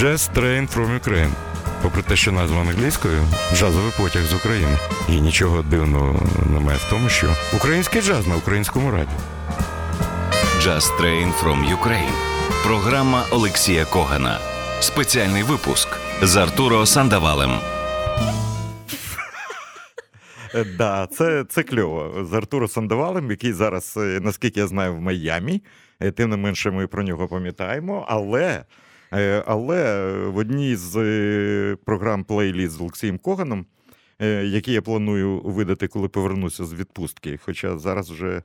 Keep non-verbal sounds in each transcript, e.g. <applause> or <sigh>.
Jazz Train from Ukraine. Попри те, що назва англійською джазовий потяг з України. І нічого дивного немає в тому, що український джаз на українському радіо. Jazz Train from Ukraine. Програма Олексія Когана. Спеціальний випуск з Артуро Сандавалем. <laughs> Да, це це кльово. З Артуром Сандавалем, який зараз, е, наскільки я знаю, в Майамі. Е, тим не менше, ми про нього пам'ятаємо. Але але в одній з програм плейліст з Олексієм Коганом, які я планую видати, коли повернуся з відпустки. Хоча зараз вже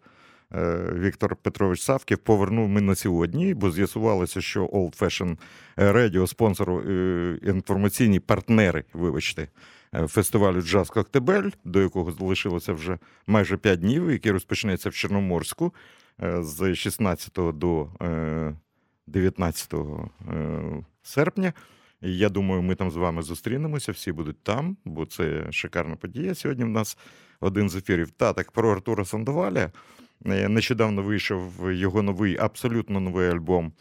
Віктор Петрович Савків повернув ми на сьогодні, бо з'ясувалося, що Old Fashion Radio, спонсор інформаційні партнери, вибачте. Е, фестивалю Джаз Коктебель, до якого залишилося вже майже 5 днів, який розпочнеться в Чорноморську е, з 16 до 19 е, серпня. І я думаю, ми там з вами зустрінемося, всі будуть там, бо це шикарна подія. Сьогодні в нас один з ефірів. Та так про Артура Сандоваля. Нещодавно вийшов його новий, абсолютно новий альбом,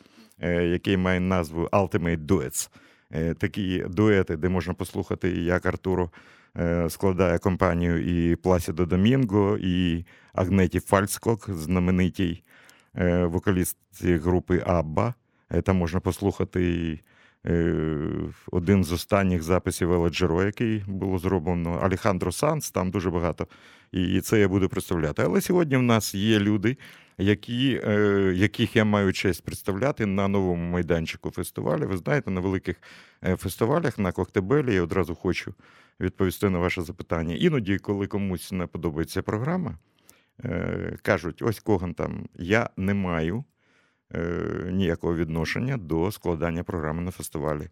який має назву Ultimate Duets. Е, такі дуети, де можна послухати, як Артуро е, складає компанію і Пласідо Домінго, і Агнеті Фальскок, знаменитій е, вокалістці групи Абба. Там можна послухати один з останніх записів Еледжеро, який було зроблено Алехандро Санс, там дуже багато. І це я буду представляти. Але сьогодні в нас є люди, які, е, яких я маю честь представляти на новому майданчику фестивалю. Ви знаєте, на великих е, фестивалях на Коктебелі я одразу хочу відповісти на ваше запитання. Іноді, коли комусь не подобається програма, е, кажуть: ось Коган там я не маю ніякого відношення до складання програми на фестивалі.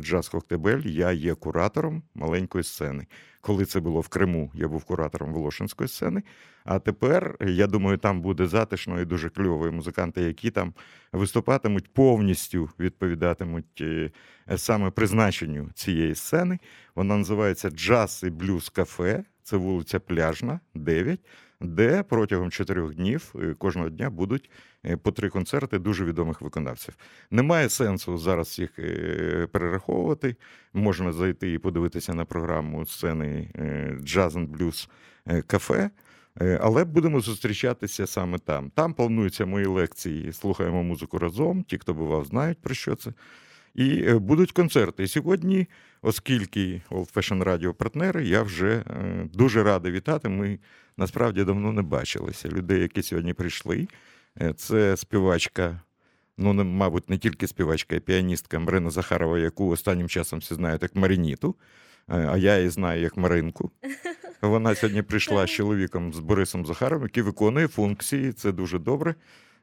Джаз Коктебель, я є куратором маленької сцени. Коли це було в Криму, я був куратором Волошинської сцени. А тепер, я думаю, там буде затишно і дуже кльові музиканти, які там виступатимуть повністю відповідатимуть е, саме призначенню цієї сцени. Вона називається Джаз і блюз кафе. Це вулиця Пляжна, 9 де протягом чотирьох днів е, кожного дня будуть е, по три концерти дуже відомих виконавців. Немає сенсу зараз їх е, перераховувати. Можна зайти і подивитися на програму сцени Jazz and Blues кафе. Але будемо зустрічатися саме там. Там плануються мої лекції. Слухаємо музику разом. Ті, хто бував, знають про що це. І будуть концерти. І сьогодні, оскільки Old Fashion Radio партнери, я вже дуже радий вітати. Ми насправді давно не бачилися. Людей, які сьогодні прийшли. Е, це співачка, ну, не, мабуть, не тільки співачка, а піаністка Марина Захарова, яку останнім часом всі знають як Мариніту, е, а я її знаю як Маринку. Вона сьогодні прийшла з чоловіком з Борисом Захаровим, який виконує функції, це дуже добре.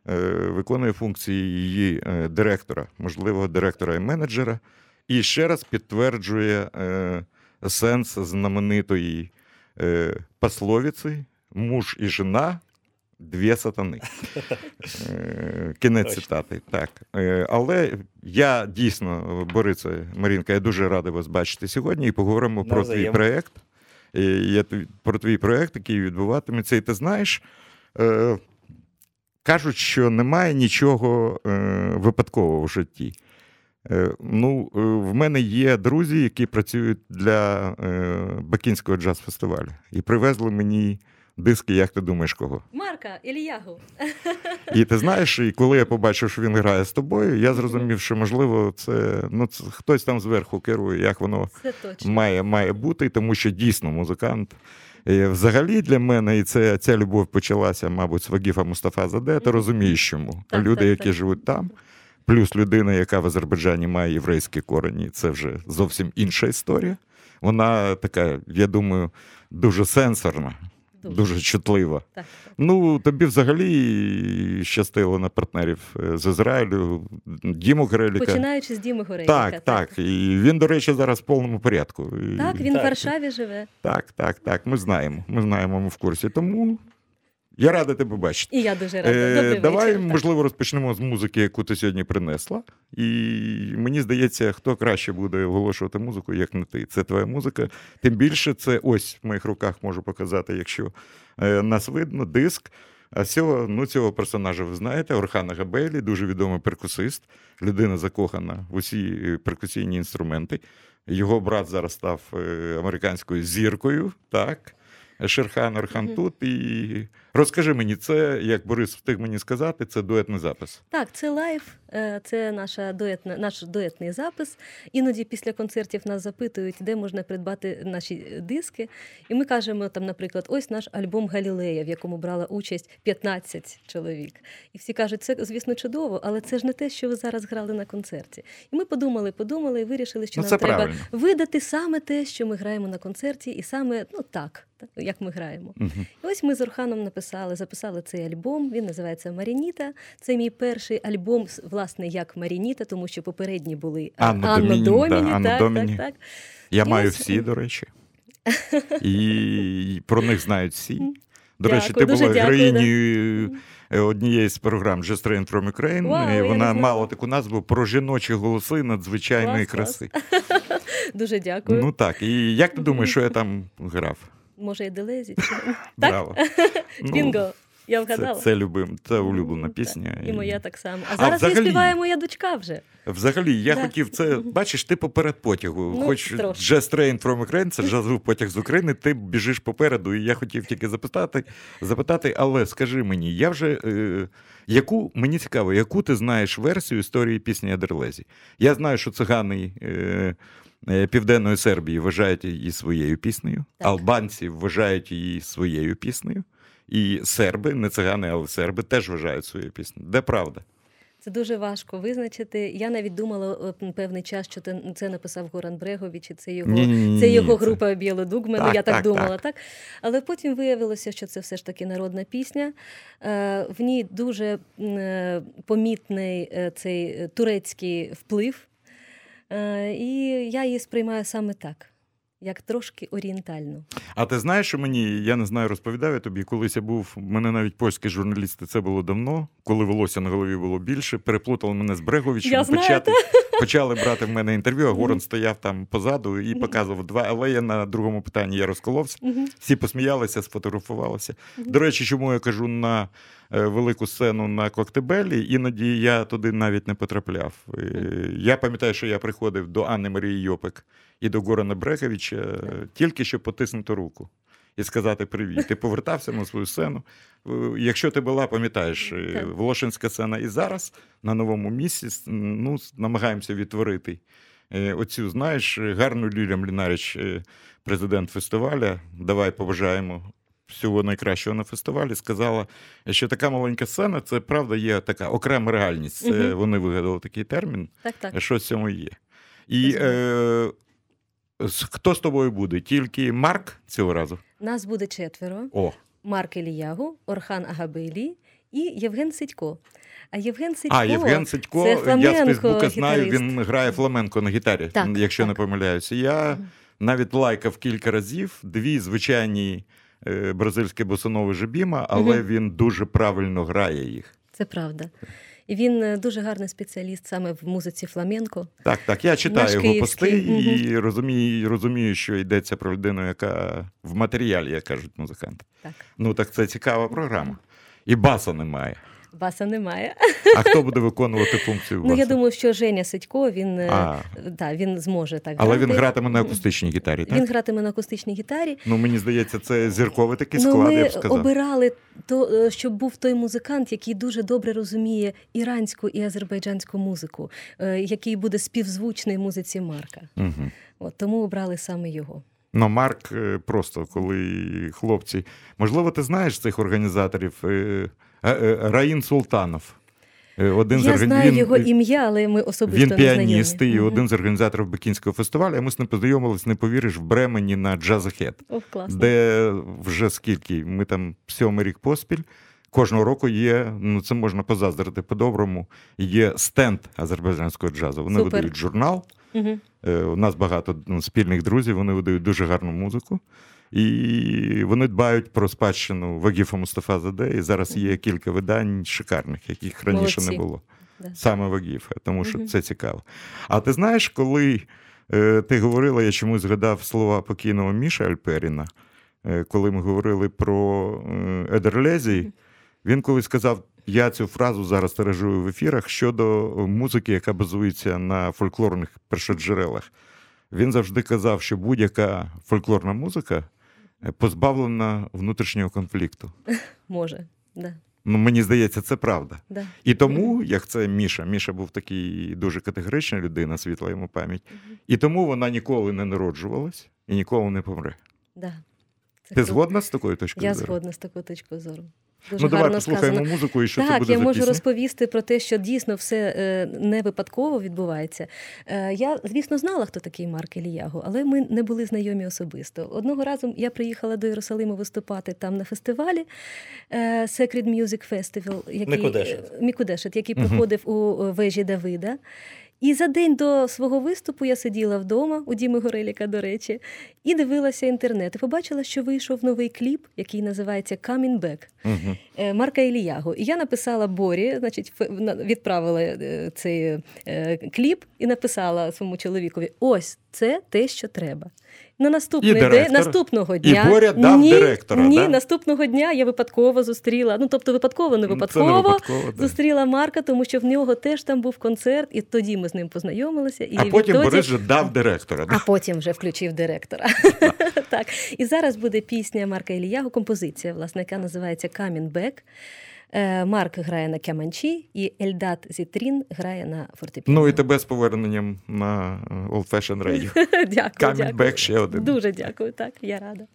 Е, виконує функції її директора, можливо, директора і менеджера, і ще раз підтверджує сенс знаменитої пословиці муж і жена. Дві сатани. Е, кінець цитати. Так. Е, але я дійсно, Борице, Марінка, я дуже радий вас бачити сьогодні і поговоримо про твій проєкт. Про твій проєкт, який відбуватиметься. І ти знаєш, е, кажуть, що немає нічого випадкового в житті. Е, ну, е, В мене є друзі, які працюють для е, Бакінського джаз-фестивалю. І привезли мені диски, як ти думаєш, кого? Марка Ільягу. І ти знаєш, і коли я побачив, що він грає з тобою, я зрозумів, що можливо це ну, це хтось там зверху керує, як воно має має бути, тому що дійсно музикант. І Взагалі для мене і це ця любов почалася, мабуть, з Вагіфа Мустафа Заде. Ти розумієш, чому так, люди, так, які так. живуть там. Плюс людина, яка в Азербайджані має єврейські корені, це вже зовсім інша історія. Вона така, я думаю, дуже сенсорна, дуже, дуже чутлива. Так. Ну, тобі взагалі щастило на партнерів е, з Ізраїлю, Діму Гореліка. Починаючи з Діми Гореліка. Так, так. І він, до речі, зараз в повному порядку. Так, він так. в Варшаві живе. Так, так, так. Ми знаємо. Ми знаємо, ми в курсі. Тому я радий тебе бачити. І я дуже рада. Е, Давай, вечір, можливо, розпочнемо з музики, яку ти сьогодні принесла. І мені здається, хто краще буде оголошувати музику, як не ти. Це твоя музика. Тим більше, це ось в моїх руках можу показати, якщо е, нас видно, диск. А цього, ну, цього персонажа ви знаєте, Орхана Агабейлі, дуже відомий перкусист, людина закохана в усі е, перкусійні інструменти. Його брат зараз став е, американською зіркою, так. Шерхан Орхан Мгм. тут. І розкажи мені, це, як Борис встиг мені сказати, це дуетний запис. Так, це лайв, е, це наша дуетна, наш дуетний запис. Іноді після концертів нас запитують, де можна придбати наші диски. І ми кажемо там, наприклад, ось наш альбом Галілея, в якому брала участь 15 чоловік. І всі кажуть, це звісно чудово, але це ж не те, що ви зараз грали на концерті. І ми подумали, подумали і вирішили, що Ну, нам треба правильно. видати саме те, що ми граємо на концерті, і саме ну так, як ми граємо. Мгм. І ось ми з Орханом написали, записали цей альбом. Він називається Марініта. Це мій перший альбом, власне, як Марініта, тому що попередні були а, Анно Анно Доміні, Доміні. да, так, Доміні. так, так. Я І маю ось- всі, до речі. <laughs> І про них знають всі. До речі, ти була дякую, героїнею е, однієї з програм Just Train from Ukraine. Вау, і Вона мала таку назву про жіночі голоси надзвичайної Клас, краси. <laughs> Дуже дякую. Ну так. І як ти думаєш, що я там грав? Може, і Делезі? <laughs> Так? <laughs> Ну, Бінго! Я Це, вгадала. це любим, це улюблена Так, пісня. І моя так само. А А зараз взагалі- її співає моя дочка вже. Взагалі, я Да. хотів це. Бачиш, ти поперед потягу. Ну, Хоч. Just Train from Ukraine, це джазовий потяг з України, ти біжиш попереду. І я хотів тільки запитати, запитати, але скажи мені, я вже. Е, яку мені цікаво, яку ти знаєш версію історії пісні Адерлезі? Я знаю, що цигани е, Південної Сербії вважають її своєю піснею, Так. албанці вважають її своєю піснею, і серби, не цигани, але серби теж вважають своєю піснею. Де правда? Це дуже важко визначити. Я навіть думала е, певний час, що те- це написав Горан Брегович, і це його, Ні-ні-ні, це його група Білодугми. Так, я так, так, думала, так. так. Але потім виявилося, що це все ж таки народна пісня. Е, В ній дуже е, помітний е, цей е, турецький вплив. Е, І я її сприймаю саме так, як трошки орієнтально. А ти знаєш, що мені, я не знаю, розповідаю тобі, колись я був, мене навіть польські журналісти, це було давно, коли волосся на голові було більше, переплутали мене з Бреговичем, Я знаю, почати, почали брати в мене інтерв'ю, а Горан стояв там позаду і показував два, але я на другому питанні я розколовся. Всі посміялися, сфотографувалися. До речі, чому я кажу на е, велику сцену на Коктебелі, іноді я туди навіть не потрапляв. Е, Я пам'ятаю, що я приходив до Анни Марії Йопик і до Горана Бреховича тільки щоб потиснути руку. І сказати привіт. Ти повертався на свою сцену. Е, Якщо ти була, пам'ятаєш, е, Волошинська сцена і зараз на новому місці ну, намагаємося відтворити е, оцю, знаєш, гарну Лілія Млінарич, е, президент фестиваля. Давай побажаємо всього найкращого на фестивалі. Сказала, що така маленька сцена це правда є така окрема реальність. Це Мгм. вони вигадали такий термін. Так, так. Що в цьому є? І е, хто з тобою буде? Тільки Марк цього разу? Нас буде четверо. О, Марк Іліягу, Орхан Агабелі і Євген Сидько. А Євген Сидько а Євген Сидько, це я з фламенко Фейсбука знаю, гітарист. він грає фламенко на гітарі, Так, якщо не помиляюся. Я навіть лайкав кілька разів дві звичайні е, бразильські босонови жебіма, але Мгм. він дуже правильно грає їх. Це правда. І він е, дуже гарний спеціаліст саме в музиці фламенко. Так, так. Я читаю Наш його пости і розумію, розумію, що йдеться про людину, яка в матеріалі, як кажуть музиканти. Так, Ну так це цікава програма. І баса немає. Баса немає. А хто буде виконувати функцію Ну я думаю, що Женя Сидько він, е, А, да, він зможе так але грати. він гратиме на акустичній гітарі, так? Він гратиме на акустичній гітарі. Ну мені здається, це зірковий такий Ну, ми я б сказав. обирали то, е, щоб був той музикант, який дуже добре розуміє іранську і азербайджанську музику, е, який буде співзвучний музиці Марка. Угу. От тому обрали саме його. Ну, Марк просто коли хлопці. Можливо, ти знаєш цих організаторів Раїн Султанов. Е, Один з Я органі- знаю він- його ім'я, але ми особисто Він не піаніст і один з організаторів Бекінського фестивалю. А ми з ним познайомились, не повіриш, в Бремені на Джазахет, де вже скільки ми там сьомий рік поспіль. Кожного року є, ну це можна позаздрити по-доброму. Є стенд азербайджанського джазу. Вони Супер. видають журнал. Е, У нас багато ну, спільних друзів, вони видають дуже гарну музику. І вони дбають про спадщину Вагіфа Мустафа Заде. І зараз є кілька видань шикарних, яких раніше Молодці. не було. Да. Саме Вагіфа, тому що Мгм. це цікаво. А ти знаєш, коли е, ти говорила, я чомусь згадав слова покійного Міша Альперіна, е, коли ми говорили про е, Едерлезі, Він колись сказав: я цю фразу зараз тиражую в ефірах щодо музики, яка базується на фольклорних першоджерелах. Він завжди казав, що будь-яка фольклорна музика позбавлена внутрішнього конфлікту. <laughs> Може. Да. Ну, мені здається, це правда. Да. І тому, як це Міша, Міша був такий дуже категорична людина, світла йому пам'ять, і тому вона ніколи не народжувалась і ніколи не помре. Да. Ти згодна з такою точкою Я зору? згодна з такою точкою зору. Дуже Ну, давай гарно послухаємо сказано. музику і що це так, я за можу пісня? розповісти про те, що дійсно все е, не випадково відбувається. Е, я, звісно, знала, хто такий Марк Іліягу, але ми не були знайомі особисто. Одного разу я приїхала до Єрусалиму виступати там на фестивалі е, Sacred Music Festival, який Мікудешет. Мікудешет, який проходив у вежі Давида. І за день до свого виступу я сиділа вдома у Діми Гореліка, до речі, і дивилася інтернет. І побачила, що вийшов новий кліп, який називається Coming Back. Е, Марка Іліяго. І я написала Борі, значить, відправила е, цей е, кліп і написала своєму чоловікові: ось це те, що треба. На наступний І день, наступного дня Боря дав ні, директора, Ні, да? наступного дня я випадково зустріла. Ну тобто, випадково, не Ну, випадково. не випадково, да. Зустріла Марка, тому що в нього теж там був концерт, і тоді ми з ним познайомилися. І А потім відтоді... Борис же дав директора. А потім вже включив директора. <laughs> так. І зараз буде пісня Марка Іліягу, композиція, власне, яка називається. Е, Марк грає на кяманчі, і Ельдат Зітрін грає на фортепіано. Ну і тебе з поверненням на е, Old Fashion Radio. <laughs> дякую, дякую. Ще один. Дуже дякую, так, я рада.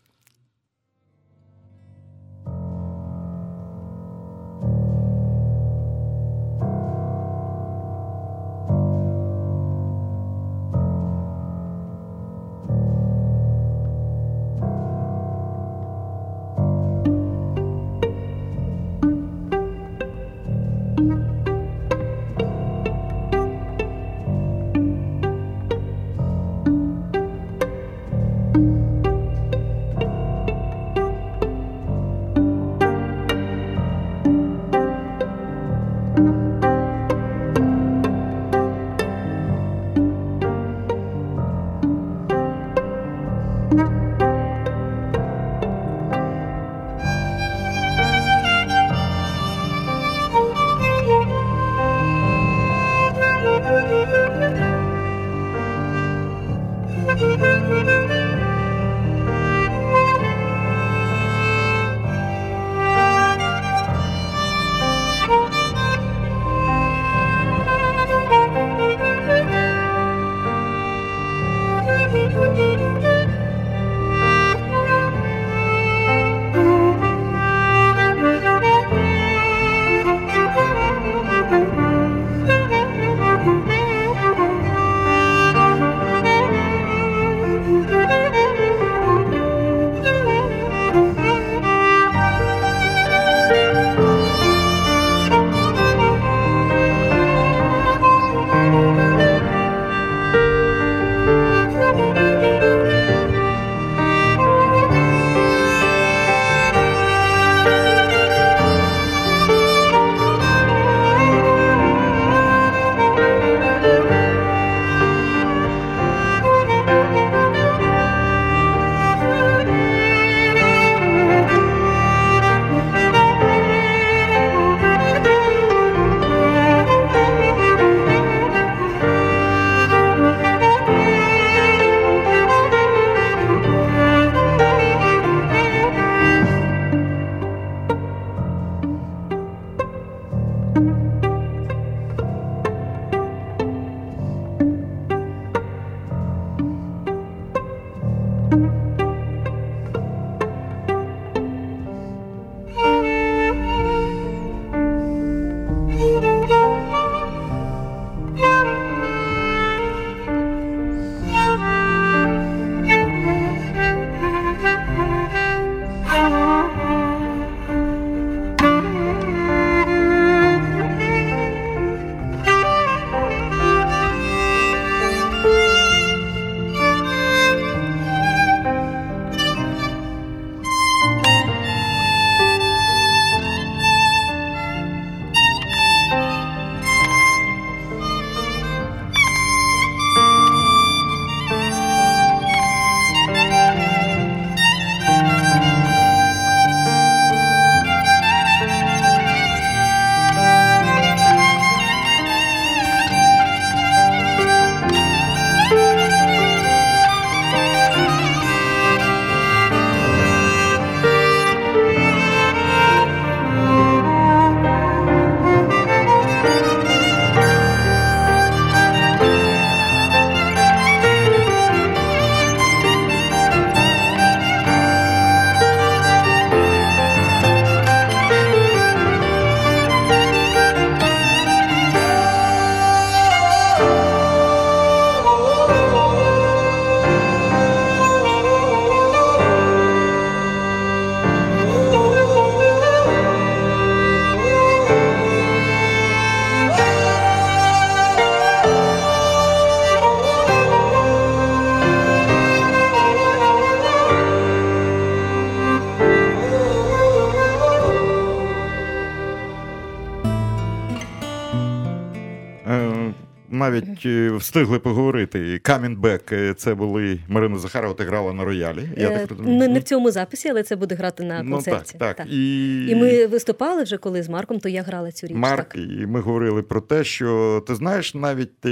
Навіть е, встигли поговорити. Камінбек це були Марина Захарова, ти грала на роялі. Я Е, так розумію. не, не в цьому записі, але це буде грати на ну, так, концерті. так. І... І ми виступали вже коли з Марком, то я грала цю річ. Марк, Так. і ми говорили про те, що ти знаєш, навіть ти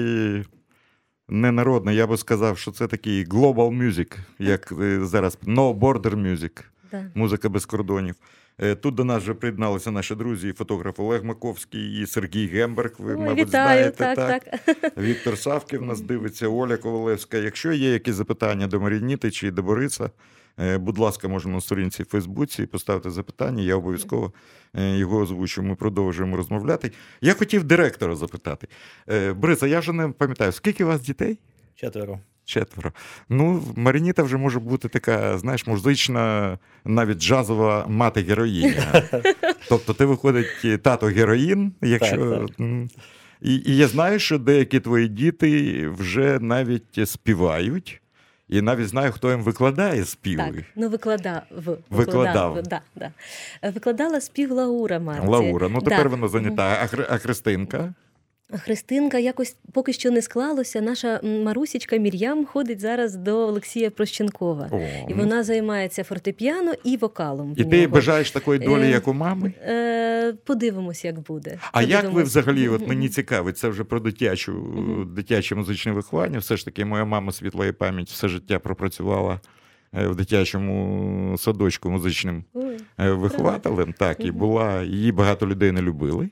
не народний, я би сказав, що це такий global music, як е, зараз no border music, Да. музика без кордонів. Е, Тут до нас вже приєдналися наші друзі, і фотограф Олег Маковський і Сергій Гемберг. Ви, Ой, мабуть, вітаю, знаєте, так, так. <laughs> Віктор Савків нас дивиться, Оля Ковалевська. Якщо є якісь запитання до Марініти чи до Бориса, е, будь ласка, можна на сторінці в Фейсбуці поставити запитання, я обов'язково е, його озвучу. Ми продовжуємо розмовляти. Я хотів директора запитати. Е, Борис, а я вже не пам'ятаю, скільки у вас дітей? Четверо. Четверо. Ну, Марініта вже може бути така, знаєш, музична, навіть джазова мати героїня. <laughs> Тобто, ти виходить тато героїн, якщо. І, і я знаю, що деякі твої діти вже навіть співають, і навіть знаю, хто їм викладає співи. Так, ну викладав. Викладав. Да, да. Викладала спів Лаура Марці. Лаура, ну тепер Да. вона зайнята. А Христинка? Христинка якось поки що не склалося. Наша Марусічка Мір'ям ходить зараз до Олексія Прощенкова. О, І ну, вона займається фортепіано і вокалом. І ти бажаєш такої долі, Е, як у мами? Е, подивимось, як буде. А як ви взагалі, от мені цікавить, це вже про дитячу, дитяче музичне виховання. Все ж таки, моя мама світлої пам'ять все життя пропрацювала е, в дитячому садочку музичним Ой, вихователем. Так, і була, її багато людей не любили.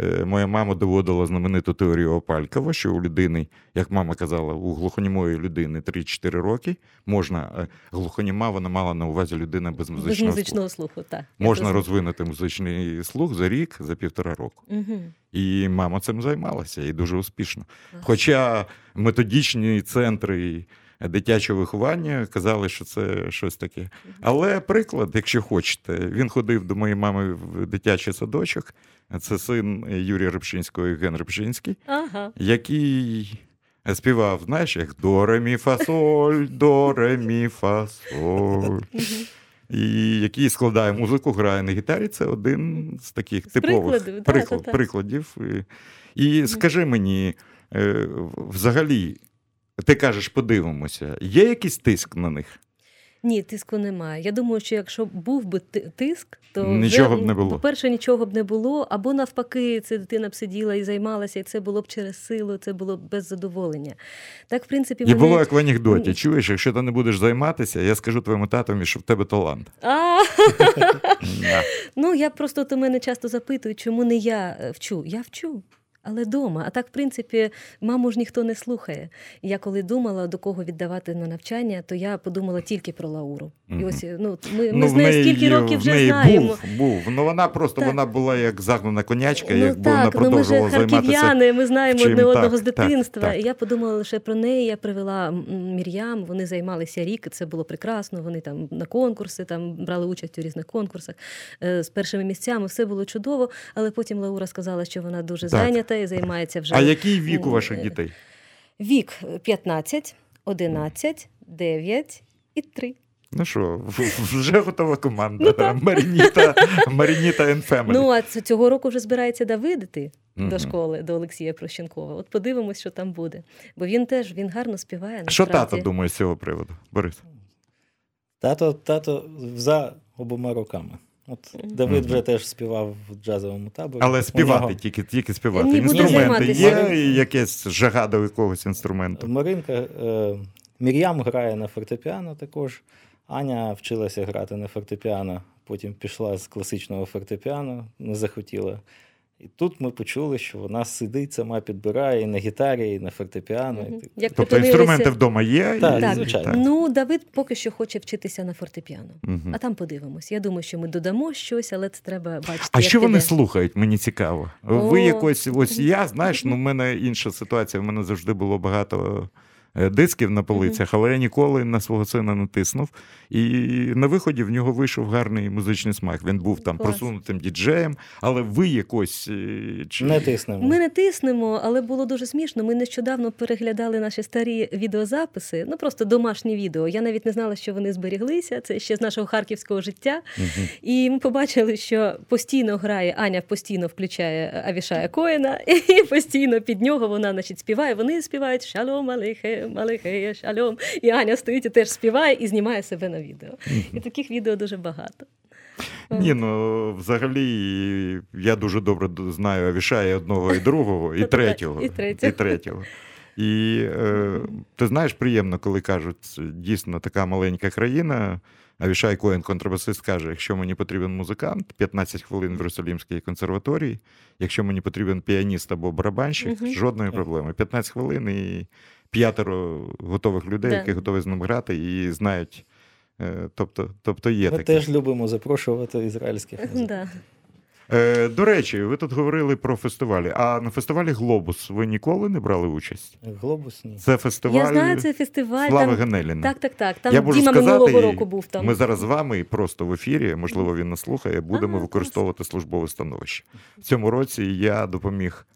Е, Моя мама доводила знамениту теорію Опалькова, що у людини, як мама казала, у глухонімої людини 3-4 роки можна е, глухоніма, вона мала на увазі людина без без музичного слуху. музичного слуху, так. Можна розвинути музичний слух за рік, за півтора року. Мгм. І мама цим займалася і дуже успішно. Хоча методичні центри дитячого виховання казали, що це щось таке. Але приклад, якщо хочете, він ходив до моєї мами в дитячий садочок. Це син Юрія Рибчинського Євген Рибчинський, Ага. який співав, знаєш, як до ре мі фа соль, до ре мі фа соль. І який складає музику, грає на гітарі, це один з таких З типових прикладів, приклад, та-та. прикладів. І, і скажи мені, е, взагалі, ти кажеш, подивимося, є якийсь тиск на них? Ні, тиску немає. Я думаю, що якщо був би тиск, то Нічого вже, б не було. По-перше, нічого б не було, або навпаки, ця дитина б сиділа і займалася, і це було б через силу, це було б без задоволення. Так, в принципі, І мене... було як в анекдоті. Чуєш, якщо ти не будеш займатися, я скажу твоєму татові, що в тебе талант. <laughs> Ну, я просто у мене часто запитують, чому не я е, вчу. Я вчу. Але вдома. А так, в принципі, маму ж ніхто не слухає. Я коли думала, до кого віддавати на навчання, то я подумала тільки про Лауру. І ось ну, ми, ми Ну, з нею скільки років в вже неї знаємо. Був, був. Ну вона просто Так. вона була як загнана конячка, Ну якби вона так, ну ми займатися. харків'яни, ми знаємо чим одне так, одного з дитинства. так. І я подумала лише про неї. Я привела Мір'ям. Вони займалися рік, це було прекрасно. Вони там на конкурси, там брали участь у різних конкурсах е, з першими місцями. Все було чудово. Але потім Лаура сказала, що вона дуже Так. зайнята і займається вже А який вік у ваших дітей? вік 15, 11, 9 і 3. Ну що, вже готова команда. Марініта, Марініта Family. Ну а цього року вже збирається Давид іти Мгм. до школи, до Олексія Прощенкова. От подивимось, що там буде. Бо він теж він гарно співає. Що насправді. тато думає з цього приводу, Борис? Тато, тато за обома руками. От Давид вже теж співав в джазовому таборі. Але співати нього тільки, тільки співати. Ні, Інструменти є, якесь жага до якогось інструменту. Маринка е, Мір'ям грає на фортепіано також. Аня вчилася грати на фортепіано, потім пішла з класичного фортепіано, не захотіла. І тут ми почули, що вона сидить, сама підбирає і на гітарі, і на фортепіано. Мгм. І Як Тобто інструменти вдома є. Так, і- Так, звичайно. Ну, Давид поки що хоче вчитися на фортепіано. Мгм. А там подивимось. Я думаю, що ми додамо щось, але це треба бачити. А як що вони слухають? Мені цікаво. Ви якось, ось я, знаєш, ну в мене інша ситуація. В мене завжди було багато дисків на полицях, але я ніколи на свого сина не тиснув. І на виході в нього вийшов гарний музичний смак. Він був там Клас. просунутим діджеєм, але ви якось е, чи Не тиснемо. Ми не тиснемо, але було дуже смішно. Ми нещодавно переглядали наші старі відеозаписи, ну просто домашні відео. Я навіть не знала, що вони зберіглися. Це ще з нашого харківського життя. І ми побачили, що постійно грає Аня постійно включає Авішая Коїна, <laughs> і постійно під нього вона значить, співає. Вони співають шалом, алейхе, алейхе, шалом. І Аня стоїть і теж співає і знімає себе на відео. І таких відео дуже багато. Ні, ну взагалі я дуже добре знаю Авішая одного і другого, і <laughs> третього. і третього. І третього. І е, ти знаєш, приємно, коли кажуть, дійсно така маленька країна. Авішай Коен, контрабасист, каже: якщо мені потрібен музикант, 15 хвилин в Єрусалімській консерваторії, якщо мені потрібен піаніст або барабанщик, жодної проблеми. 15 хвилин і п'ятеро готових людей, Да. які готові з ним грати і знають. Е, тобто, тобто є Ми таке. теж любимо запрошувати ізраїльських. Да. Е, до речі, ви тут говорили про фестивалі. А на фестивалі Глобус ви ніколи не брали участь? Глобус ні. Це фестиваль Я знаю, це фестиваль. Слави там... Ганеліна. Так, так, так. Там Я можу Діма сказати, минулого року був там. Ми зараз з вами просто в ефірі, можливо, він нас слухає, будемо А, використовувати службове становище. В цьому році я допоміг,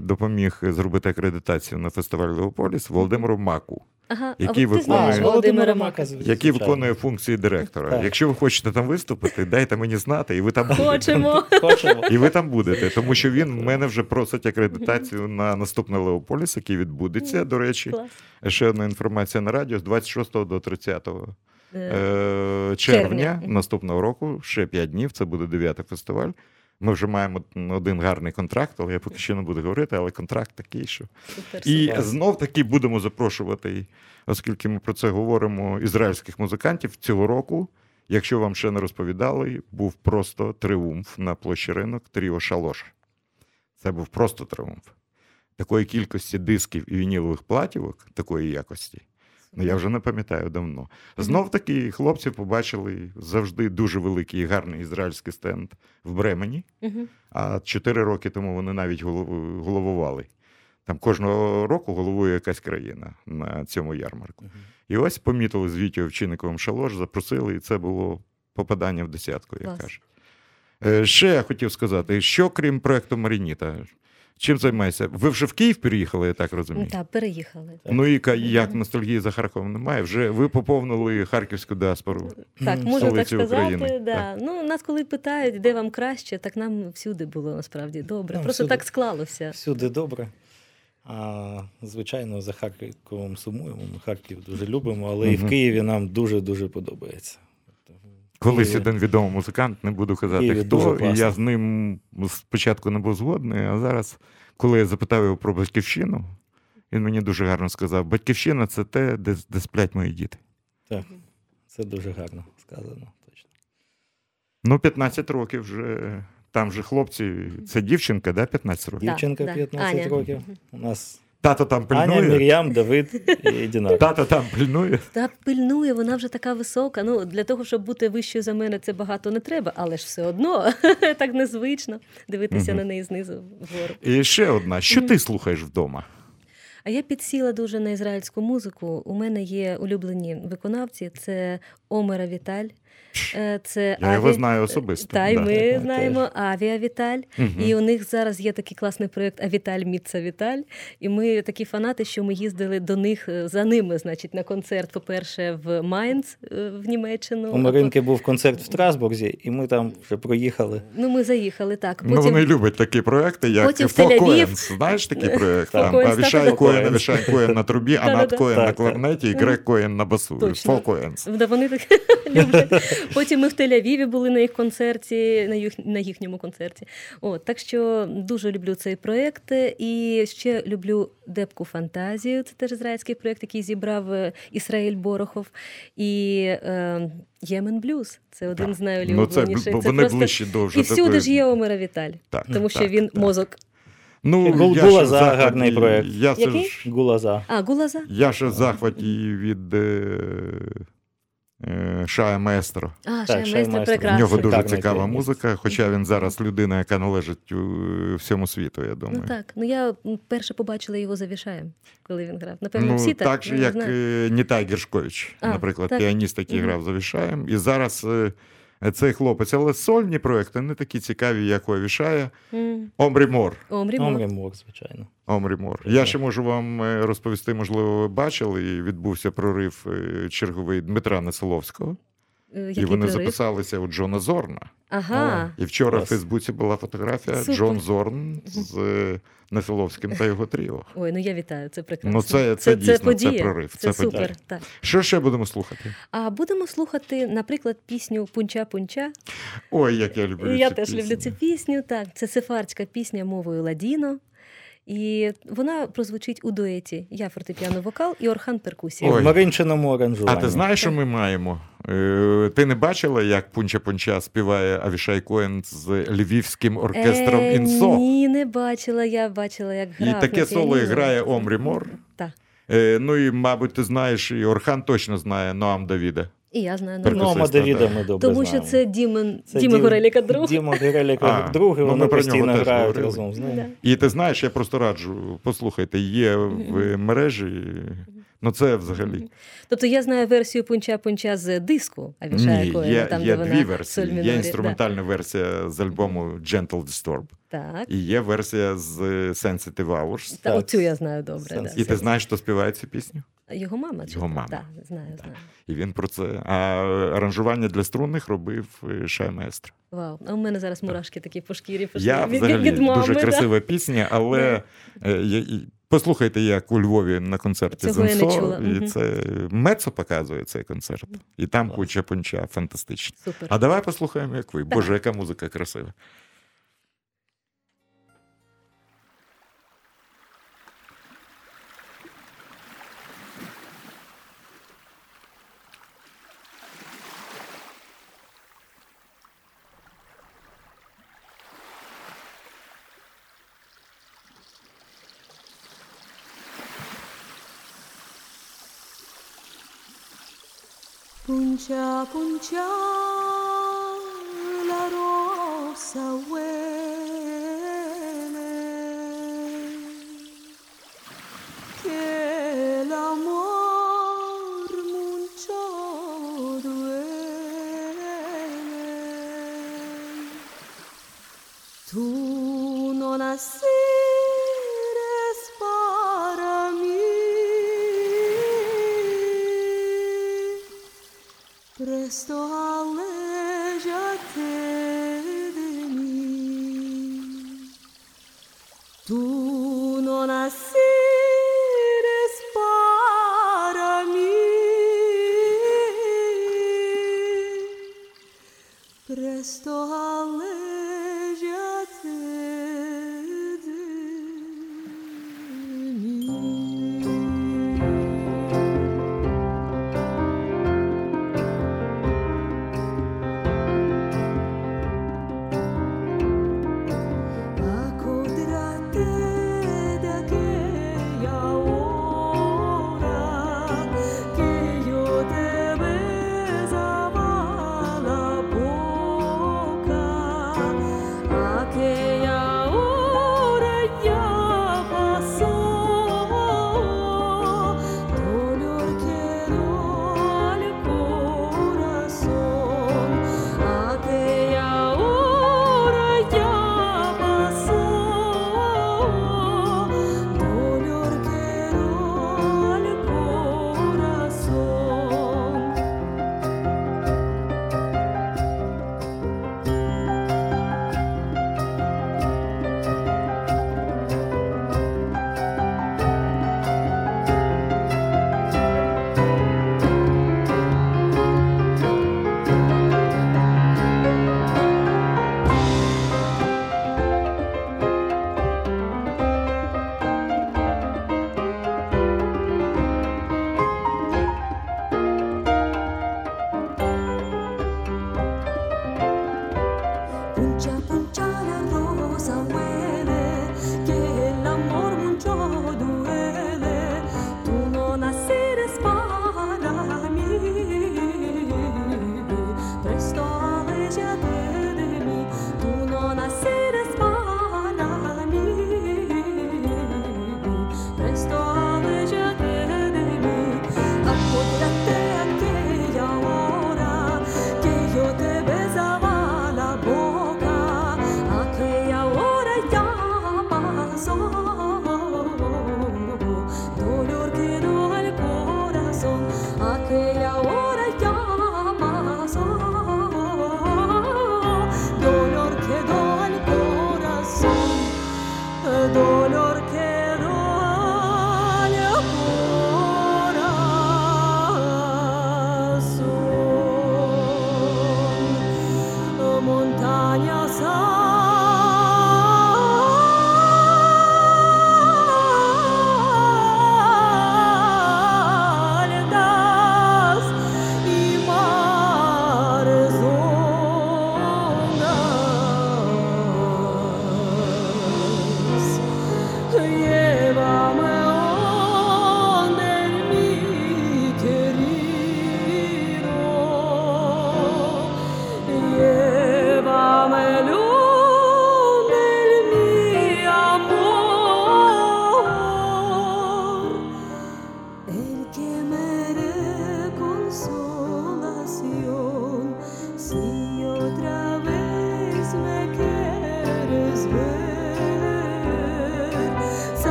допоміг зробити акредитацію на фестиваль Леополіс Володимиру Маку, Ага, який а виконує- знаєш Володимира Мака. який виконує функції директора. Так. Якщо ви хочете там виступити, дайте мені знати, і ви там будете. Хочемо. <laughs> Хочемо. І ви там будете, тому що він в мене вже просить акредитацію на наступний Леополіс, який відбудеться. До речі, Клас. ще одна інформація на радіо з 26 до 30 Е, е, червня червня. Наступного року, ще 5 днів, це буде 9 фестиваль. Ми вже маємо один гарний контракт, але я поки що не буду говорити, але контракт такий, що. Супер, І знов таки будемо запрошувати, оскільки ми про це говоримо, ізраїльських музикантів цього року. Якщо вам ще не розповідали, був просто тріумф на площі ринок Тріо Шалош. Це був просто тріумф. Такої кількості дисків і вінілових платівок, такої якості. Ну, я вже не пам'ятаю давно. Знов таки хлопці побачили завжди дуже великий і гарний ізраїльський стенд в Бремені. А чотири роки тому вони навіть головували. Там кожного року головує якась країна на цьому ярмарку. І ось помітили з Вітю Овчинниковим шалош, запросили, і це було попадання в десятку, як кажуть. Е, Ще я хотів сказати, що крім проекту Марініта, чим займаєшся? Ви вже в Київ переїхали, я так розумію? Так, переїхали. Ну і ка- як ностальгії за Харковом немає? Вже ви поповнили харківську діаспору. Так, можна так сказати. України. Да. Так. Ну, нас коли питають, де вам краще, так нам всюди було насправді добре. Нам Просто всюди. так склалося. Всюди добре. А, звичайно, за Харковом сумуємо. Ми Харків дуже любимо, але і в Києві нам дуже-дуже подобається. Колись один відомий музикант, не буду казати Києві дуже хто, і я з ним спочатку не був згодний, а зараз, коли я запитав його про батьківщину, він мені дуже гарно сказав: батьківщина це те, де, де сплять мої діти. Так, це дуже гарно сказано. Точно. Ну, 15 років вже. Там же хлопці, це дівчинка, да, 15 років. Да, Дівчинка да. 15 Аня. років. У нас Тато там Аня, пильнує. Мір'ям, Давид і <laughs> Дінар. Тато там пильнує. Та пильнує, вона вже така висока. Ну, для того, щоб бути вищою за мене, це багато не треба, але ж все одно <laughs> так незвично дивитися на неї знизу вгору. І ще одна: що ти слухаєш вдома? А я підсіла дуже на ізраїльську музику. У мене є улюблені виконавці: це Омера Віталь, це Я його знаю особисто. Та й да. ми знаємо Авіа Віталь. І у них зараз є такий класний проєкт Авіталь Міца Віталь. І ми такі фанати, що ми їздили до них е, за ними, значить, на концерт, по-перше, в Майнц е, в Німеччину. У Маринки був концерт в Страсбурзі, і ми там вже проїхали. Ну, ми заїхали так. Ну, вони люблять такі проекти, як Потім. Coens. Знаєш такий проєкт? Там Авішай Коен, так. Авішай Коен на трубі, Анат Да-да-да. Коен на кларнеті і Грег Коен на басу. Да, вони так <laughs> люблять. Потім ми в Тель-Авіві були на їх концерті, на, їх, на їхньому концерті. От, так що дуже люблю цей проєкт. І ще люблю Депку Фантазію. Це теж ізраїльський проєкт, який зібрав е, Ісраїль Борохов. І е, Ємен Блюз. Це один Так. з Ну, це, Це вони просто... ближчі до вже І всюди такої- ж є Омера Віталь, Так, тому що так, він так. мозок. Ну, я Гулаза захваті- гарний проєкт. Я, Який? ж- Гулаза. А, Гулаза? я ще в захваті від е, Шая Маестро. А, Так, Маестро Маестро. В нього дуже Шикарний цікава музика, хоча він зараз людина, яка належить у всьому світу, я думаю. Ну так, ну я перше побачила його з Авішаєм, коли він грав. Напевно, Ну, всі так. так же, як знаю. е, Нітай Гершкович, наприклад, так. піаніст, який Мгм. грав з Авішаєм. І зараз е, цей хлопець, але сольні проекти не такі цікаві, як у Авішая. М, Омрі Мор. Омрі Омрі Мор. Звичайно. Омрі Мор. Я ще можу вам е, розповісти, можливо, ви бачили, і відбувся прорив е, черговий Вадима Неселовського. Е, І вони прорив? записалися у Джона Зорна. Ага. І вчора Клас. в Фейсбуці була фотографія Супер. Джон Зорн з е, та його тріо. Ой, ну я вітаю, це прекрасно. Ну, це- це дійсно, це подія. прорив, Це, це супер. Так. Що ще будемо слухати? А будемо слухати, наприклад, пісню Пунча-Пунча. Ой, як я люблю. Я цю теж пісню. люблю цю пісню. Так, це сефардська пісня мовою ладіно. І вона прозвучить у дуеті. Я фортепіано вокал і Орхан перкусія. Ой. В Маринчиному А ти знаєш, що ми маємо? Е, Ти не бачила, як Пунча-Пунча співає Авішай Коен з львівським оркестром Е, Інсо? Ні, не бачила. Я бачила, як І таке соло піаніно. грає Омрі Мор. Так. Е, Ну і, мабуть, ти знаєш, і Орхан точно знає Ноам Давіда. І я знаю. Ну, Перкусиста, Давіда ми добре Тому що це Дімен, Діма Гореліка друг. Діма Гереліка А, другий, ну, вони постійно грають разом з ним. І ти знаєш, я просто раджу, послухайте, є в мережі. Ну це взагалі. Тобто я знаю версію пунча-пунча з диску Авішая Ні, Коена, є, там, є де дві вона версії. соль Є інструментальна версія з альбому Gentle Disturb, Так. і є версія з Sensitive Hours. Та, Так. оцю я знаю добре. Да. І ти знаєш, хто співає цю пісню? Його мама? Його мама. Так, знаю, знаю. І він про це. А аранжування для струнних робив е, Шай Маестро. Вау. А у мене зараз мурашки такі по шкірі пішли. Я взагалі від мами, дуже красива пісня, але е, послухайте, як у Львові на концерті Цього я не Зенсо, чула. і це Мецо показує цей концерт. І там куча пунча фантастична. Супер. А давай послухаємо, як ви. Боже, яка музика красива. Puncea, puncea la rosa uele Che l'amor munciò duele. Tu non assi Presto aléjate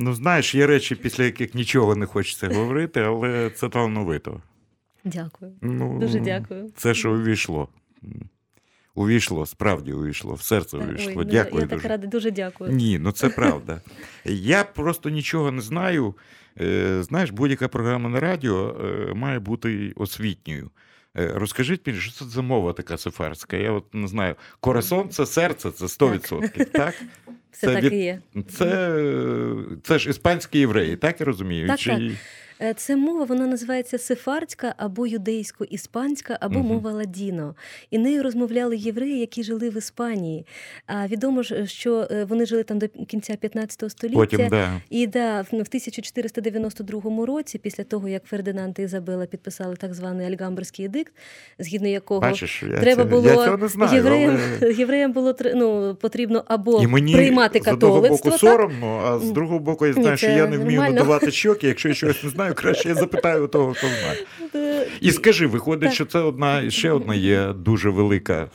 ну, знаєш, є речі, після яких нічого не хочеться говорити, але це талановито. Дякую. Ну, Дуже дякую. Це що увійшло. Увійшло, справді увійшло, в серце Ой, увійшло. ну, Дякую я так дуже. рада, дуже дякую. Ні, ну це правда. Я просто нічого не знаю. Е, Знаєш, будь-яка програма на радіо е, має бути освітньою. Е, Розкажіть мені, що це за мова така сефарська? Я от не знаю. Корасон це серце, це 100%, так? <laughs> Все це так від- і є. Це, це ж іспанські євреї, так я розумію? Так, Чи... так. Е, Це мова, вона називається сефардська або юдейсько-іспанська, або Мгм. мова ладіно. І нею розмовляли євреї, які жили в Іспанії. А відомо ж, що е, вони жили там до кінця 15 століття. Потім, да. І да, в в 1492 році, після того як Фердинанд і Ізабела підписали так званий Альгамберський едикт, згідно якого Бачиш, я, треба це, було я цього не знаю. євреям, але... <laughs> євреям було ну, потрібно або І мені приймати з одного боку католицтво, соромно, а з другого боку, я Ні, знаю, що я не вмію надавати <laughs> щоки. Якщо я щось не знаю, краще я запитаю у того, хто знає. І скажи, виходить, що це одна ще одна є дуже велика,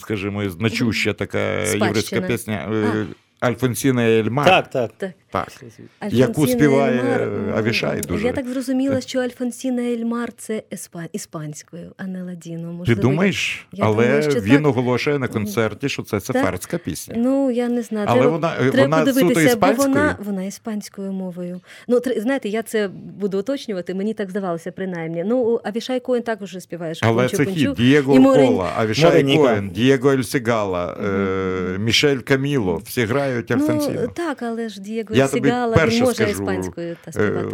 скажімо, значуща така єврейська пісня е, Альфонсіна Ельмар. Так, так. Так. Альфонсіна Яку співає Ельмар, Авішай дуже. Я так зрозуміла, що Альфонсіна Ельмар це іспанською, а не ладіно. Ти думаєш? я Але думаю, що він так. оголошує на концерті, що це сефардська пісня. Ну, я не знаю. Але треба, вона, е, треба вона суто подивитися, бо вона, вона іспанською мовою. Ну, тр- знаєте, я це буду уточнювати, мені так здавалося, принаймні. Ну, Авішай Коен також співає Але це хід Дієго І Морин- Ола, Авішай Мореніка. Коен, Дієго Ельсігала, е, Мішель Каміло. Всі грають Альфонсіно. Ну, так, але ж Дієго Я тобі перше скажу, Е.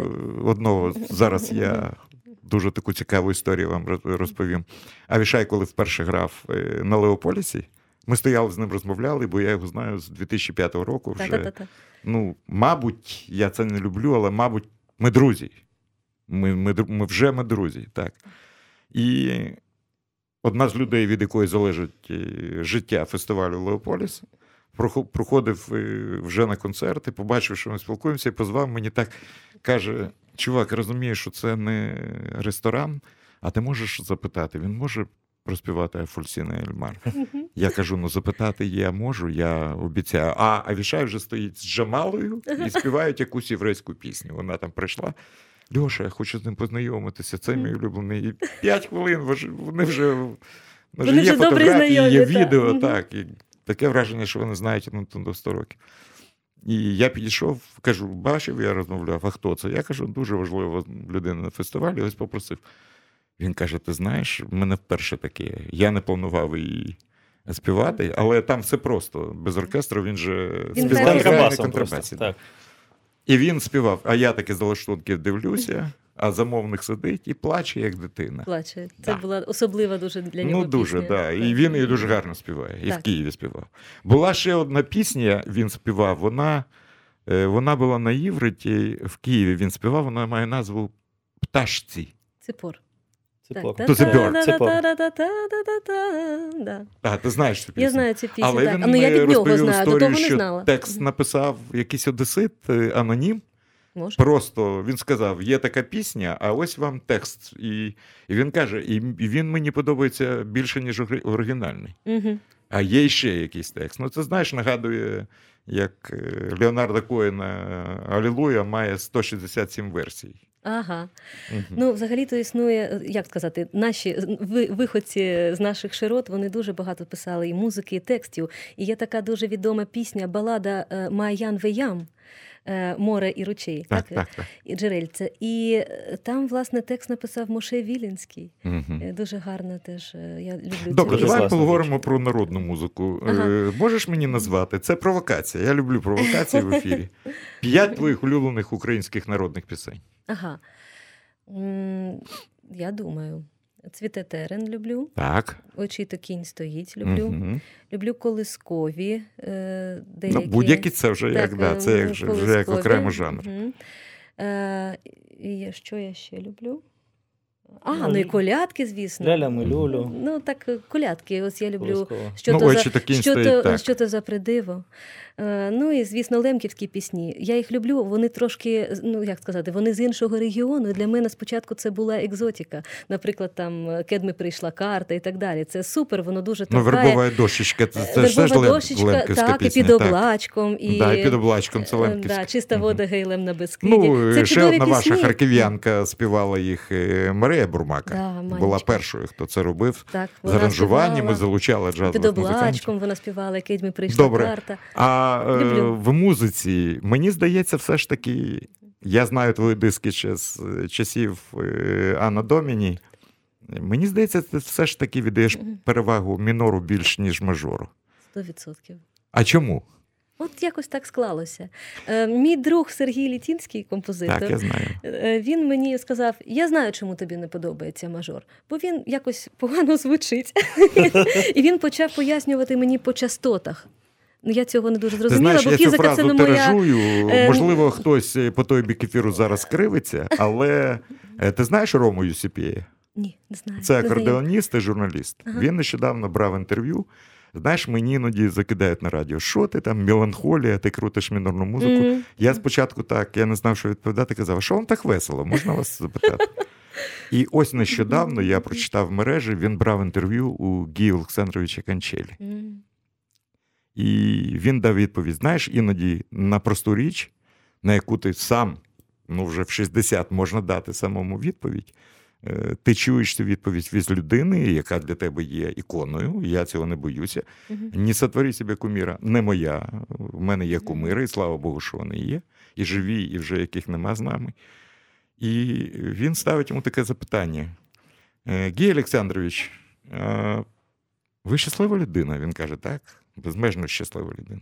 Одного зараз <laughs> я дуже таку цікаву історію вам роз- розповім. Авішай, коли вперше грав е, на Леополісі, ми стояли з ним, розмовляли, бо я його знаю з 2005 року. Вже, ну, мабуть, я це не люблю, але, мабуть, ми друзі. Ми, ми, ми вже ми друзі. Так. І одна з людей, від якої залежить е, життя фестивалю Леополіс, проходив е, вже на концерти, побачив, що ми спілкуємося, і позвав мені так, каже: чувак, розумієш, що це не ресторан, а ти можеш запитати, він може проспівати Альфонсіна Ельмар? Я кажу: ну запитати я можу, я обіцяю. А Авішай вже стоїть з Джамалою і <laughs> співають якусь єврейську пісню. Вона там прийшла. Льоша, я хочу з ним познайомитися. Це мій улюблений. І п'ять хвилин вони вже, Вони є вже добре фотографії, є знайомі, відео, Мгм. так. І таке враження, що вони знають ну, до 100 років. І я підійшов, кажу, бачив, я розмовляв, а хто це? Я кажу, дуже важлива людина на фестивалі, ось попросив. Він каже: ти знаєш, в мене вперше таке. Я не планував її співати, але там все просто. Без оркестру він же співає контрабасом. І він співав, а я таки з лаштунків дивлюся, а замовник сидить і плаче, як дитина. Плаче. Це Да. була особлива дуже для нього Ну, дуже, пісня. да. І він її дуже гарно співає. І в Києві співав. Була ще одна пісня, він співав. Вона, е, вона була на Євриті в Києві. Він співав, вона має назву Пташці. Ципор. А, ти знаєш цю пісню? Я знаю цю пісню, Але він А, ну, я від нього розповів знаю, до історію, того не що знала. текст написав якийсь одесит, е, анонім. Може? Просто він сказав: є така пісня, а ось вам текст. І, і він каже: і, і він мені подобається більше, ніж оригінальний. Угу. А є ще якийсь текст. Ну, це знаєш, нагадує, як е, Леонардо Коїна Алілуя має 167 версій. Ага. Мгм. Ну, взагалі-то існує, е, як сказати, наші виходці з наших широт, вони дуже багато писали і музики, і текстів. І є така дуже відома пісня, балада е, Маян Веям. Е, Море і ручей, Так, так, так, так. і джерельце. І е, там, власне, текст написав Моше Віленський. Мгм. Е, Дуже гарно теж. Я люблю Добре, Дуже давай поговоримо річ. про народну музику. Ага. Можеш мені назвати? Це провокація. Я люблю провокації в ефірі. П'ять твоїх улюблених українських народних пісень. Ага. Я думаю. Цвіте терен люблю, Так. очі то кінь стоїть, люблю. Угу. Люблю колискові. Е, деякі. Ну, будь-які це вже як, да, це як, е, вже як окремий жанр. Угу. Е, і що я ще люблю? А, Ну, ну і колядки, звісно. Ляля ми люлю. Ну, так, е, колядки. Ось я люблю. Що, Ну, то за, що, то, що то за придиво. Е, ну і, звісно, лемківські пісні. Я їх люблю, вони трошки, ну як сказати, вони з іншого регіону. І Для мене спочатку це була екзотика. Наприклад, там е, Кедми прийшла карта і так далі. Це супер, воно дуже Ну, вербова дощечка, це, це ж теж Вербова лем, дощечка, лемківська так, пісня. і під облачком. І, Да, і під облачком це лемківська. Да, чиста вода гейлем на Бескиді. Ну, це ще одна ваша харків'янка співала їх е, Марія Бурмака. Да, Була першою, хто це робив. Так, З аранжуваннями співала. залучала Під джазових музикантів. облачком вона співала, Кедми прийшла Добре. карта. А е, Люблю. в музиці, мені здається, все ж таки, я знаю твої диски ще з е, часів е, Анна Доміні. Мені здається, ти все ж таки віддаєш перевагу мінору більш, ніж мажору. Сто відсотків. А чому? От якось так склалося. Е, мій друг Сергій Літінський, композитор, Так, я знаю. е, він мені сказав: Я знаю, чому тобі не подобається мажор, бо він якось погано звучить. <laughs> І він почав пояснювати мені по частотах. Ну, я цього не дуже зрозуміла, знаєш, бо фізика це не моя. е, Можливо, хтось по той бік ефіру зараз кривиться, але ти знаєш Рому Юсіпєя? Ні, не знаю. Це акордеоніст і журналіст. Ага. Він нещодавно брав інтерв'ю. Знаєш, мені іноді закидають на радіо, що ти там, меланхолія, ти крутиш мінорну музику. Мгм. Я спочатку так, я не знав, що відповідати, казав, що вам так весело? Можна вас запитати? <laughs> І ось нещодавно я прочитав в мережі, він брав інтерв'ю у Гії Олександровича Канчелі. І він дав відповідь: знаєш, іноді на просту річ, на яку ти сам, ну вже в 60 можна дати самому відповідь. Е, Ти чуєш цю відповідь від людини, яка для тебе є іконою, я цього не боюся. Мгм. Не сотвори себе куміра, не моя. В мене є кумири, і слава Богу, що вони є, і живі, і вже яких нема з нами. І він ставить йому таке запитання: «Е, Гій Олександрович, ви щаслива людина? Він каже, так, безмежно щаслива людина.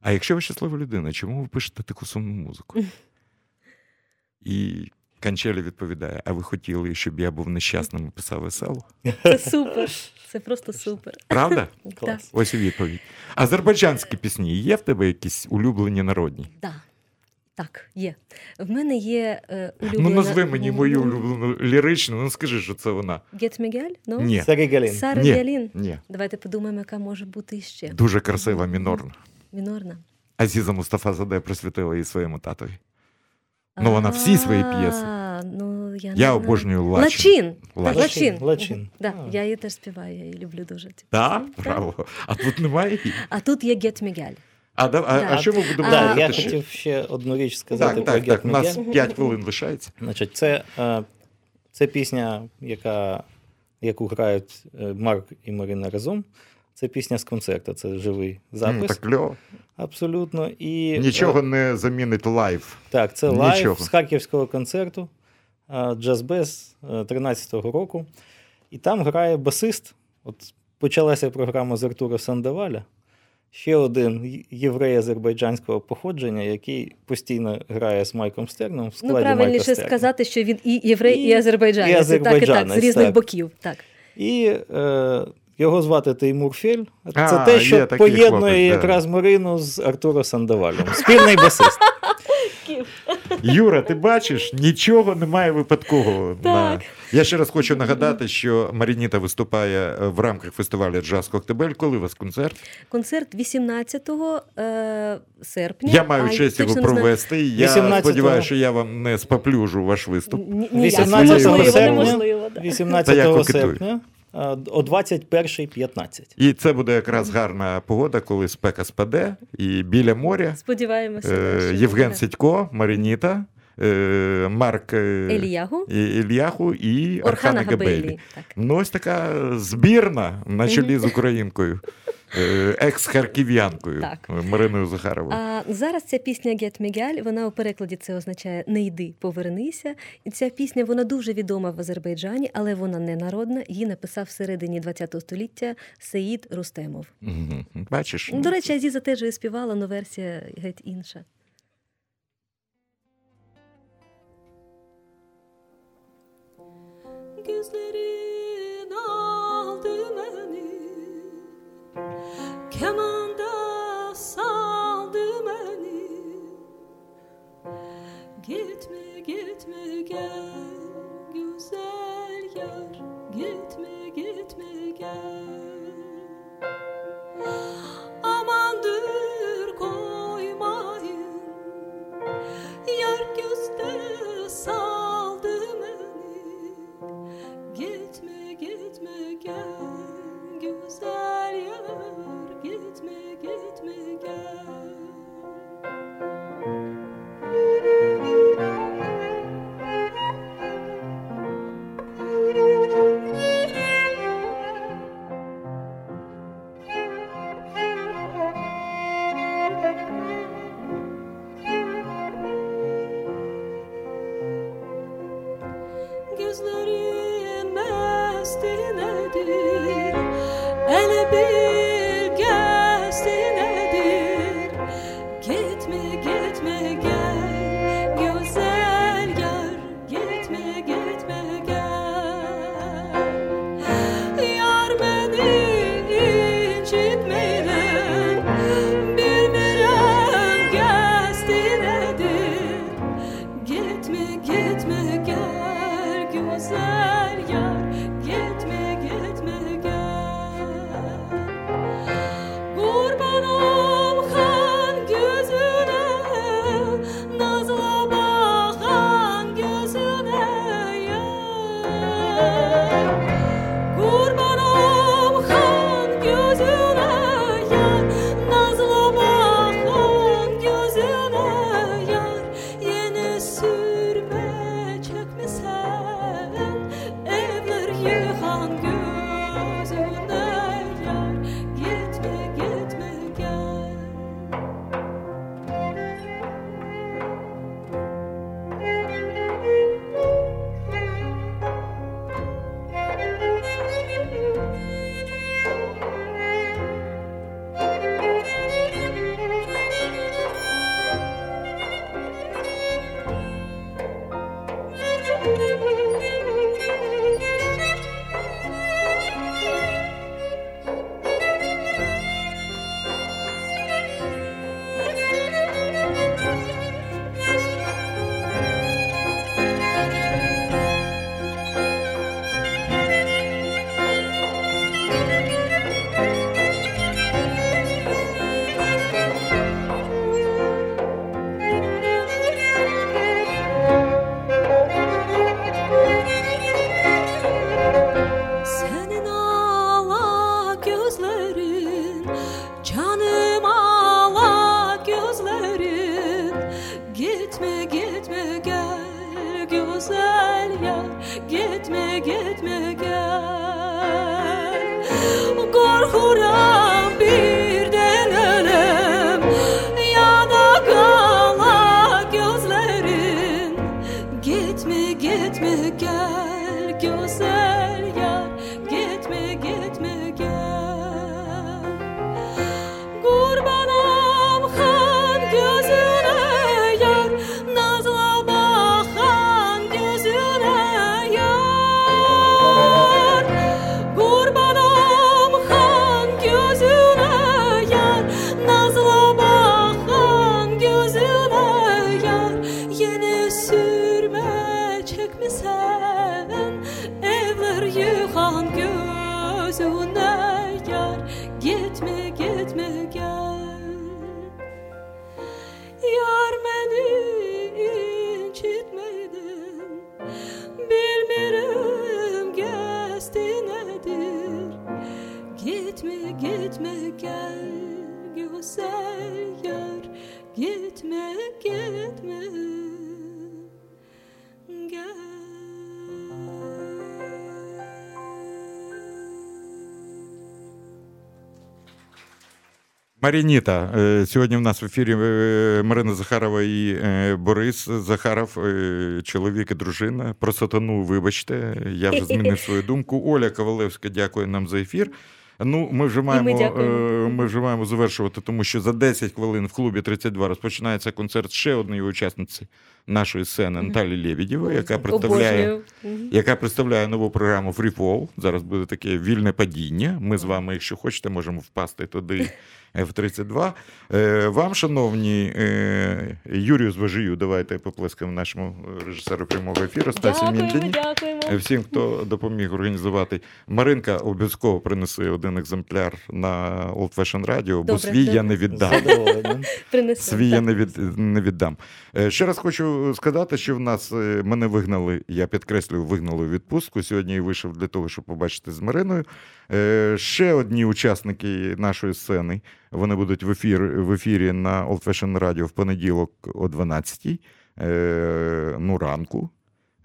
А якщо ви щаслива людина, чому ви пишете таку сумну музику? <laughs> І Канчелі відповідає: А ви хотіли, щоб я був нещасним і писав весело? Це супер. Це просто супер. Правда? <laughs> Клас. Ось і відповідь. Азербайджанські пісні є в тебе якісь улюблені народні? Да. Так, є. В мене є е, улюблена... Ну, назви мені мою улюблену ліричну, ну скажи, що це вона. Гет Мігель? Ну? Ні. Сергій Галін. Сара Ні. Давайте подумаємо, яка може бути іще. Дуже красива, мінорна. Мінорна. Азіза Мустафа Заде присвятила її своєму татові. Ну, вона всі свої п'єси. Ну, я, Я обожнюю Лачин. Лачин. Лачин. Лачин. Лачин. Да, я її теж співаю, я її люблю дуже. Так, браво. А тут немає її. А тут є Гет Мігель. А, да, а, а що ми будемо Так, я ще? хотів ще одну річ сказати Так, про так, так. У нас Miguel. 5 хвилин лишається. Значить, це, е, це пісня, яка, яку грають е, Марк і Марина разом. Це пісня з концерту, це живий запис. Так кльово. Абсолютно. І, Нічого е, не замінить лайв. Так, це лайв Нічого. з харківського концерту е, Джаз-Без 13-го року. І там грає басист. От почалася програма з Артура Сандаваля. Ще один єврей азербайджанського походження, який постійно грає з Майком Стерном в складі Ну, правильніше Стерна. сказати, що він і єврей, і, І- азербайджанець. і так, і так, з різних так. боків. Так. І е, його звати Теймур Фель. Це А, те, що поєднує хлопець, да. якраз Марину з Артуро Сандавалем. Спільний басист. Юра, ти бачиш, нічого немає випадкового. Так. Я ще раз хочу нагадати, що Марініта виступає е, в рамках фестивалю Джаз Коктебель. Коли у вас концерт? Концерт 18 е, серпня. Я маю а честь його провести. Я 18-го. сподіваюся, що я вам не споплюжу ваш виступ. Ні- 18 серпня, 18 Та я кокетую. серпня о 21.15. І це буде якраз гарна погода, коли спека спаде, і біля моря Сподіваємося. е, Євген буде. Сідько, Марініта, е, Марк е, Еліягу, і- Ільяху і Орхана Габелі. Ну, ось така збірна на чолі з <laughs> українкою, екс-харків'янкою Так. Мариною Захаровою. А зараз ця пісня «Get Me Gal», вона у перекладі це означає не йди, повернися. І ця пісня вона дуже відома в Азербайджані, але вона не народна. Її написав всередині ХХ століття Сеїд Рустемов. Мгм. Бачиш? До речі, Азіза теж її співала, але версія геть інша. Gözlerin Come on. Марініта, е, сьогодні в нас в ефірі е, Марина Захарова і е, Борис Захаров, чоловік і дружина. Про сатану, вибачте, я вже змінив свою думку. Оля Ковалевська дякує нам за ефір. Ну, ми вже маємо, е, ми вже маємо завершувати, тому що за 10 хвилин в клубі 32 розпочинається концерт ще однієї учасниці нашої сцени Наталі Лєвідєвої, яка представляє яка представляє нову програму Free Fall. Зараз буде таке вільне падіння. Ми з вами, якщо хочете, можемо впасти туди F-32. Е, Вам, шановні, е, Юрію Зважию, давайте поплескаємо нашому режисеру прямого ефіру Стасі Міндіні. дякуємо. Е, Всім, хто допоміг організувати. Маринка обов'язково принесе один екземпляр на Old Fashion Radio, бо свій я не віддам. <laughs> Свій я не, від, не віддам. Е, Ще раз хочу сказати, що в нас е, мене вигнали, я підкреслюю, вигнали у відпустку. Сьогодні я вийшов для того, щоб побачити з Мариною. Е, Ще одні учасники нашої сцени. Вони будуть в, ефір, в ефірі на Old Fashion Radio в понеділок о 12-й. Е, ну, ранку.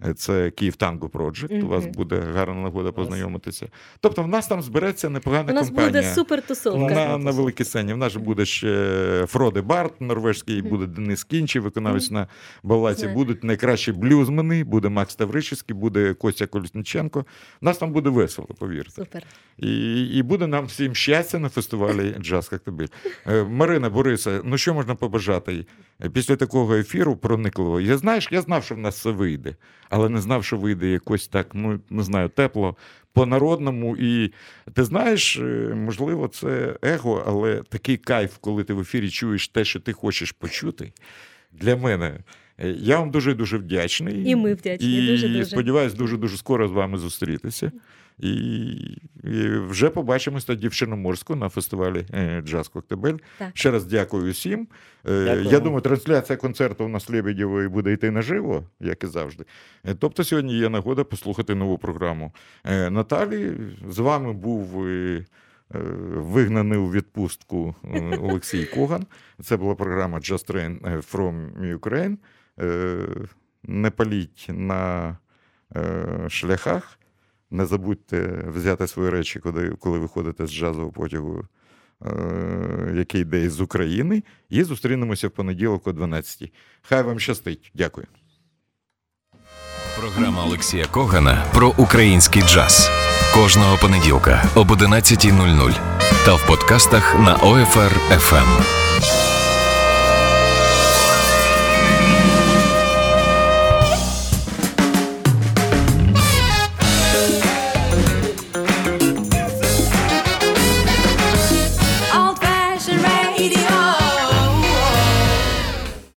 Е, Це Київ Танго Project. У вас буде гарна нагода познайомитися. Тобто, в нас там збереться непогана У нас компанія. буде супер тусовка. На, на великій сцені. В нас же буде ще Фроде Барт, норвежський, буде Денис Кінчий, виконавець на балаці. Будуть найкращі блюзмени, буде Макс Таврический, буде Костя Колісниченко. У нас там буде весело, повірте. Супер. І, і буде нам всім щастя на фестивалі Джаз Коктебель. Е, Марина Бориса, ну що можна побажати після такого ефіру проникливо? Я знаєш, я знав, що в нас все вийде, але не знав, що вийде якось так, ну не знаю, тепло. По-народному, і ти знаєш, е, можливо, це его, але такий кайф, коли ти в ефірі чуєш те, що ти хочеш почути. Для мене Е, я вам дуже дуже вдячний. І ми вдячні, І дуже-дуже. сподіваюся, дуже дуже скоро з вами зустрітися. І, і вже побачимось тоді в Чорноморську на фестивалі е, Джаз Коктебель. Так. Ще раз дякую всім. Е, Дякуємо. Я думаю, трансляція концерту у нас Лебедєвої буде йти наживо, як і завжди. Е, Тобто сьогодні є нагода послухати нову програму. Е, Наталі, з вами був. е, е, Вигнаний у відпустку е, Олексій Коган. Це була програма Just Train е, from Ukraine. Е, Не паліть на е, шляхах. Не забудьте взяти свої речі, коли, коли виходите з джазового потягу, е, який йде із України. І зустрінемося в понеділок о 12 Хай вам щастить. Дякую. Програма Олексія Когана про український джаз. Кожного понеділка об 11.00 та в подкастах на OFR FM.